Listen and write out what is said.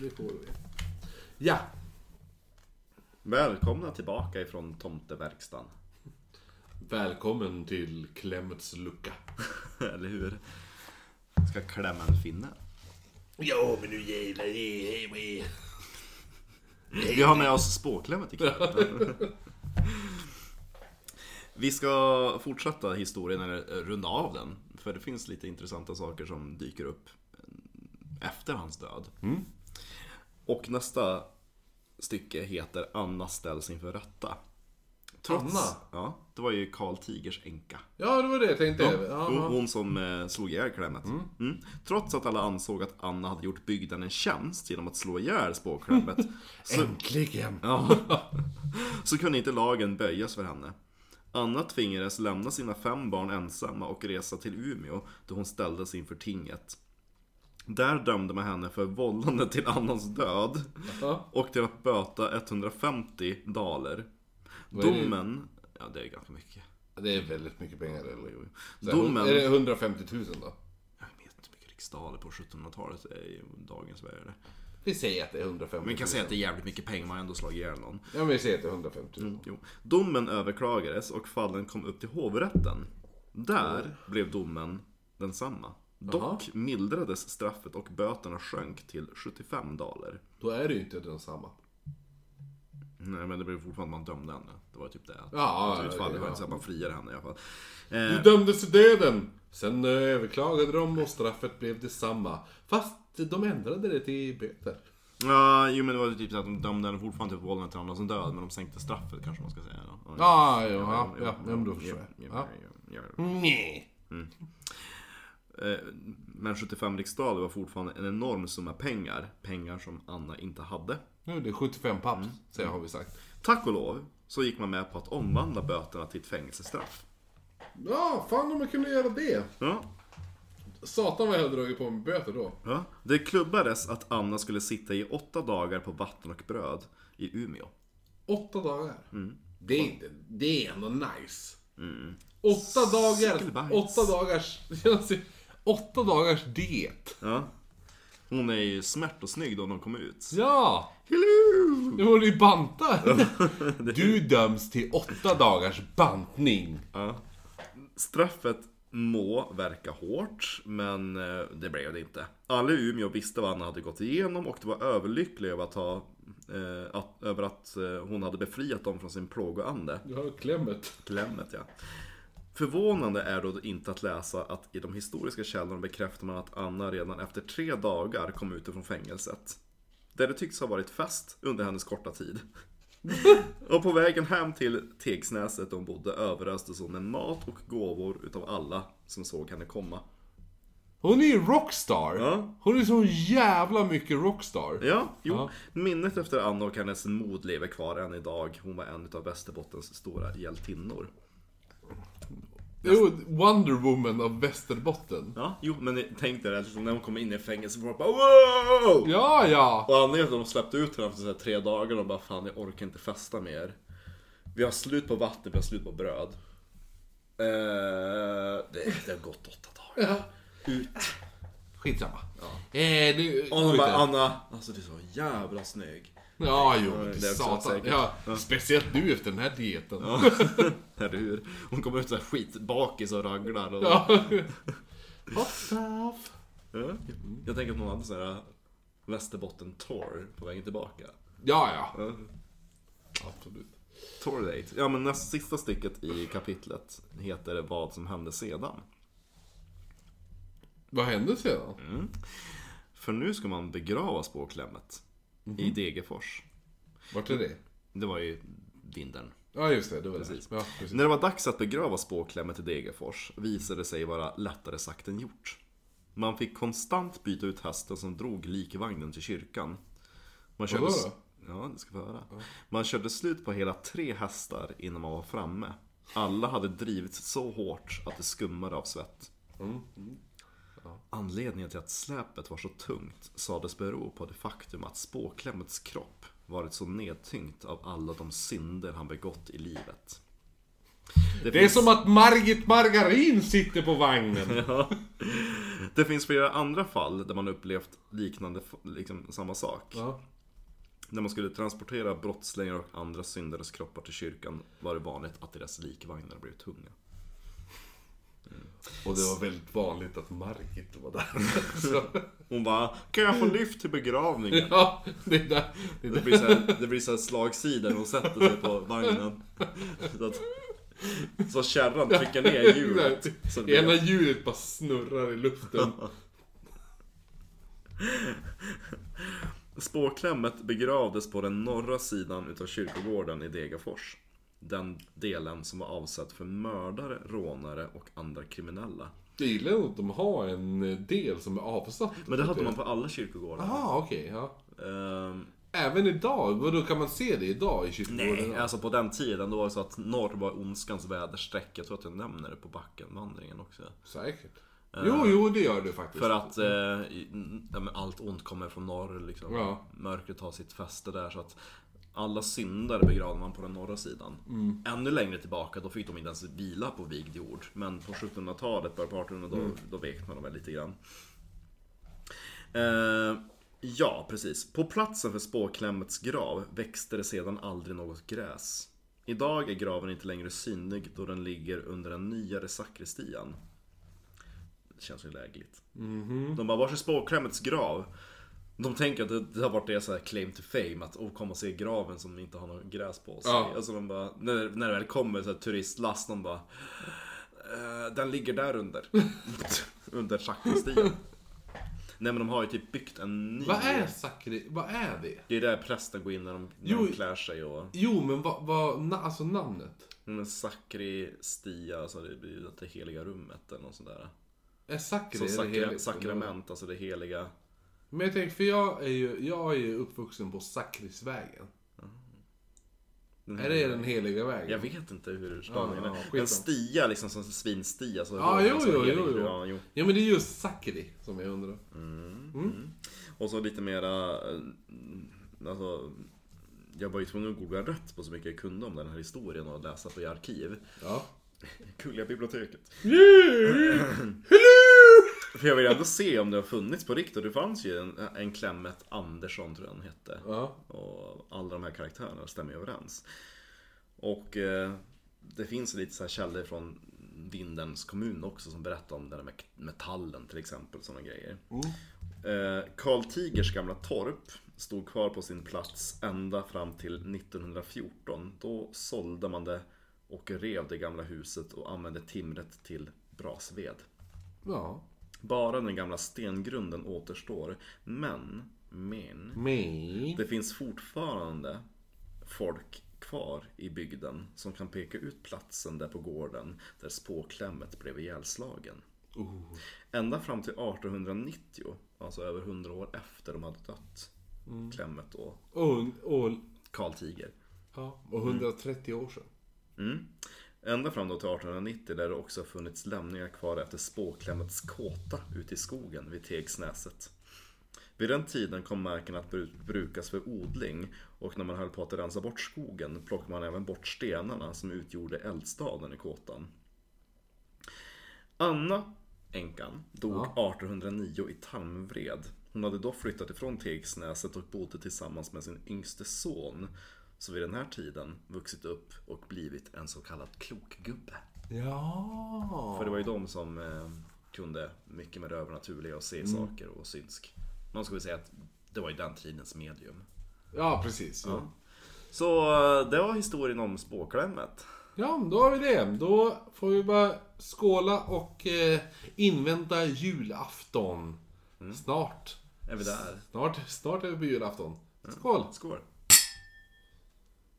det får vi. Ja, Välkomna tillbaka ifrån tomteverkstan. välkommen till Klemmets lucka. Eller hur? Ska klämma en finne. Ja, men nu jävlar, hej, hej, Vi har med oss spåklämmet ikväll. Vi ska fortsätta historien, eller runda av den. För det finns lite intressanta saker som dyker upp efter hans död. Och nästa stycke heter Anna ställs inför rätta. Anna? Ja, det var ju Karl Tigers änka. Ja, det var det jag tänkte. Ja, Hon, som eh, slog ihjäl Clement. Mm. Trots att alla ansåg att Anna hade gjort bygden en tjänst genom att slå ihjäl spåklämmet. så, Äntligen! ja, så kunde inte lagen böjas för henne. Anna tvingades lämna sina fem barn ensamma och resa till Umeå då hon ställdes inför tinget. Där dömde man henne för vållande till annans död och till att böta 150 daler. Vad är det? Domen, ja det är ganska mycket. Det är väldigt mycket pengar. Eller? Jo, jo. Så här, Domen, Är det 150 000 då? jag vet inte mycket riksdaler på 1700-talet är i dagens värde. Vi säger att det är 150 000. Men vi kan säga att det är jävligt mycket pengar, man har ändå slagit ihjäl någon. Ja, men vi säger att det är 150 000. Jo. Domen överklagades och fallen kom upp till hovrätten. Där blev domen densamma. Dock mildrades straffet och böterna sjönk till 75 daler. Då är det ju inte densamma. Nej men det blev fortfarande man dömde henne. Det var typ det. Ja, Ett utfall. Det var ja. inte så att man friade henne i alla fall. Du Eh, dömdes till döden! Sen eh, överklagade de och straffet blev detsamma. Fast de ändrade det till böter. ja, jo men det var ju typ så att de dömde henne fortfarande till vållande till annans död. Men de sänkte straffet kanske man ska säga. Ja, ja, ja, ja, ja, men då förstår jag. Ja, Ja. ja, ja. Nej. Eh, Men 75 riksdaler var fortfarande en enorm summa pengar. Pengar som Anna inte hade. Nu är det 75 papp, säger har vi sagt. Tack och lov så gick man med på att omvandla böterna till ett fängelsestraff. Ja, fan om man kunde göra det. Ja, Satan vad jag hade dragit på med böter då. ja. Det klubbades att Anna skulle sitta i åtta dagar på vatten och bröd i Umeå. Åtta dagar. Det, är inte, det är ändå nice. Åtta dagar, åtta dagars, åtta dagars diet. Ja. Hon är ju smärt och snygg då hon kom ut. Ja! Hello! Nu var du banta. Du döms till åtta dagars bantning. Ja. Straffet må verka hårt, men eh, det blev det inte. Alla i Umeå visste vad Anna hade gått igenom och de var överlyckliga över att, ha, eh, att, över att eh, hon hade befriat dem från sin plågoande. Har klämmet. Klämmet ja. Förvånande är då inte att läsa att i de historiska källorna bekräftar man att Anna redan efter tre dagar kom ut från fängelset. Där det tycks ha varit fest under hennes korta tid. och på vägen hem till Tegsnäset där hon bodde överöstes hon med mat och gåvor utav alla som såg henne komma. Hon är ju rockstar. Ja. Hon är så jävla mycket rockstar. Ja, jo. Ja. Minnet efter Anna och hennes mod lever kvar än idag. Hon var en av Västerbottens stora hjältinnor. Jo, Wonder Woman av Västerbotten. Ja, jo, men tänk dig det, liksom, när hon kom in i fängelset, folk bara wow! Ja, ja! Och anledningen till att de släppte ut henne efter så här tre dagar, de bara fan jag orkar inte festa mer. Vi har slut på vatten, vi har slut på bröd. Eh, det, det har gått åtta dagar. ja. Ut. Skitsamma. Eh, nu... Och de bara Anna, alltså du är så jävla snygg. Ja, jo, det är men också satan. säkert. Ja, speciellt nu efter den här dieten. Ja. Eller hur? Hon kommer ut såhär skitbakis och raglar och... Hot stuff. Ja. Jag tänker att någon hade sån här Västerbotten tour på vägen tillbaka. Ja, ja. Ja. Absolut. Tour date. Ja men nästa sista stycket i kapitlet heter Vad som hände sedan. Vad hände sedan? För nu ska man begrava spåklämmet i Degerfors. Vart är det? Det var ju vintern. Ja, just det. Det var Precis. det. Ja, precis. När det var dags att begrava spåklämmet i Degerfors visade det sig vara lättare sagt än gjort. Man fick konstant byta ut hästen som drog likvagnen till kyrkan. Man körde... Vadå då? Ja, det ska få höra. Man körde slut på hela tre hästar innan man var framme. Alla hade drivits så hårt att det skummade av svett. Anledningen till att släpet var så tungt sades bero på det faktum att spåklämmets kropp varit så nedtyngt av alla de synder han begått i livet. Det är som att Margit Margarin sitter på vagnen. Ja. Det finns flera andra fall där man upplevt liknande, liksom samma sak. Ja. När man skulle transportera brottslingar och andra syndares kroppar till kyrkan var det vanligt att deras likvagnar blev tunga. Och det var väldigt vanligt att Margit var där. Så, Hon bara, kan jag få lyft till begravningen? ja, det är där. Det är Det där. blir så här, det blir så här slagsida när hon sätter sig på vagnen. Så, att, så kärran trycker ner hjulet. Ena hjulet bara snurrar i luften. Spåklämmet begravdes på den norra sidan utav kyrkogården i Degerfors. Den delen som var avsedd för mördare, rånare och andra kriminella. Jag gillar att de har en del som är avsatt. Men det hade man på alla kyrkogårdar. Jaha, okej. ja. Ehm, Även idag? Vadå, kan man se det idag i kyrkogården? nej, alltså på den tiden då var det så att norr var ondskans väderstreck. Jag tror att jag nämner det på backenvandringen också. Säkert. Jo, jo, det gör du faktiskt. För att eh, ja, allt ont kommer från norr liksom. Ja. Mörkret har sitt fäste där så att alla syndare begravde man på den norra sidan. Mm. Ännu längre tillbaka, då fick de inte ens vila på vigd jord. Men på 1700-talet, början på 1800 Mm. då, då vek man dem väl lite grann. Eh, ja, precis. På platsen för spåklämmets grav växte det sedan aldrig något gräs. Idag är graven inte längre synlig då den ligger under den nyare sakristian. Det känns ju lägligt. Mhm. De bara, vars är spåklämmets grav? De tänker att det, har varit här claim to fame, att oh, komma och se graven som inte har något gräs på sig. Ja. Alltså de bara, när, när det väl kommer så här turistlast, de bara "Eh, Den ligger där under. under sakristian. Nej men de har ju typ byggt en ny. Vad är sakri... Vad är det? Det är där prästen går in när de, när Jo. de klär sig och... Jo, men vad... vad na, alltså namnet? Men sakristia, alltså det blir ju det heliga rummet eller något sånt där. Är sakri Så är det sakra, heligt? sakrament, alltså det heliga. Men jag tänker, för jag är ju, jag är ju uppvuxen på Sakrisvägen. Är det den heliga vägen? Jag vet inte hur stavningen Ja, är. En stia liksom som svinstia. Så Ja, jo, alltså, jo, jo, jo. Ja, jo. Ja, men det är just Sakri som jag undrar. Och så lite mera, eh, alltså, jag var ju tvungen att googla rätt på så mycket jag kunde om den här historien och läsa på i arkiv. Ja. Kungliga biblioteket. För jag vill ändå se om det har funnits på riktigt. Det fanns ju en, en Clement Andersson tror jag han hette. Ja. Och alla de här karaktärerna stämmer överens. Och eh, det finns lite så här källor från Vindens kommun också som berättar om där med metallen till exempel. Sådana grejer. Eh, Karl Tigers gamla torp stod kvar på sin plats ända fram till 1914. Då sålde man det och rev det gamla huset och använde timret till brasved. Ja. Bara den gamla stengrunden återstår. Men, men, Men... det finns fortfarande folk kvar i bygden som kan peka ut platsen där på gården där spåklämmet blev ihjälslagen. Oh. Ända fram till 1890, alltså över 100 år efter de hade dött, Klemmet och Och, och, Karl Tiger. ja, och 130 år sedan. Mm. Ända fram då till 1890 där det också funnits lämningar kvar efter spåklämmets kåta ute i skogen vid Tegsnäset. Vid den tiden kom marken att bru- brukas för odling och när man höll på att rensa bort skogen plockade man även bort stenarna som utgjorde eldstaden i kåtan. Anna, änkan, dog Ja. 1809 i Tarmvred. Hon hade då flyttat ifrån Tegsnäset och bodde tillsammans med sin yngste son. Så vid den här tiden vuxit upp och blivit en så kallad klokgubbe. Ja. För det var ju de som eh, kunde mycket med det övernaturliga och se saker och synsk. Man skulle säga att det var ju den tidens medium. Ja, precis. Ja. Så eh, det var historien om spåklämmet. ja, då har vi det. Då får vi bara skåla och eh, invänta julafton. Snart. Är vi där? Snart, snart är vi på julafton. Skål! Skål!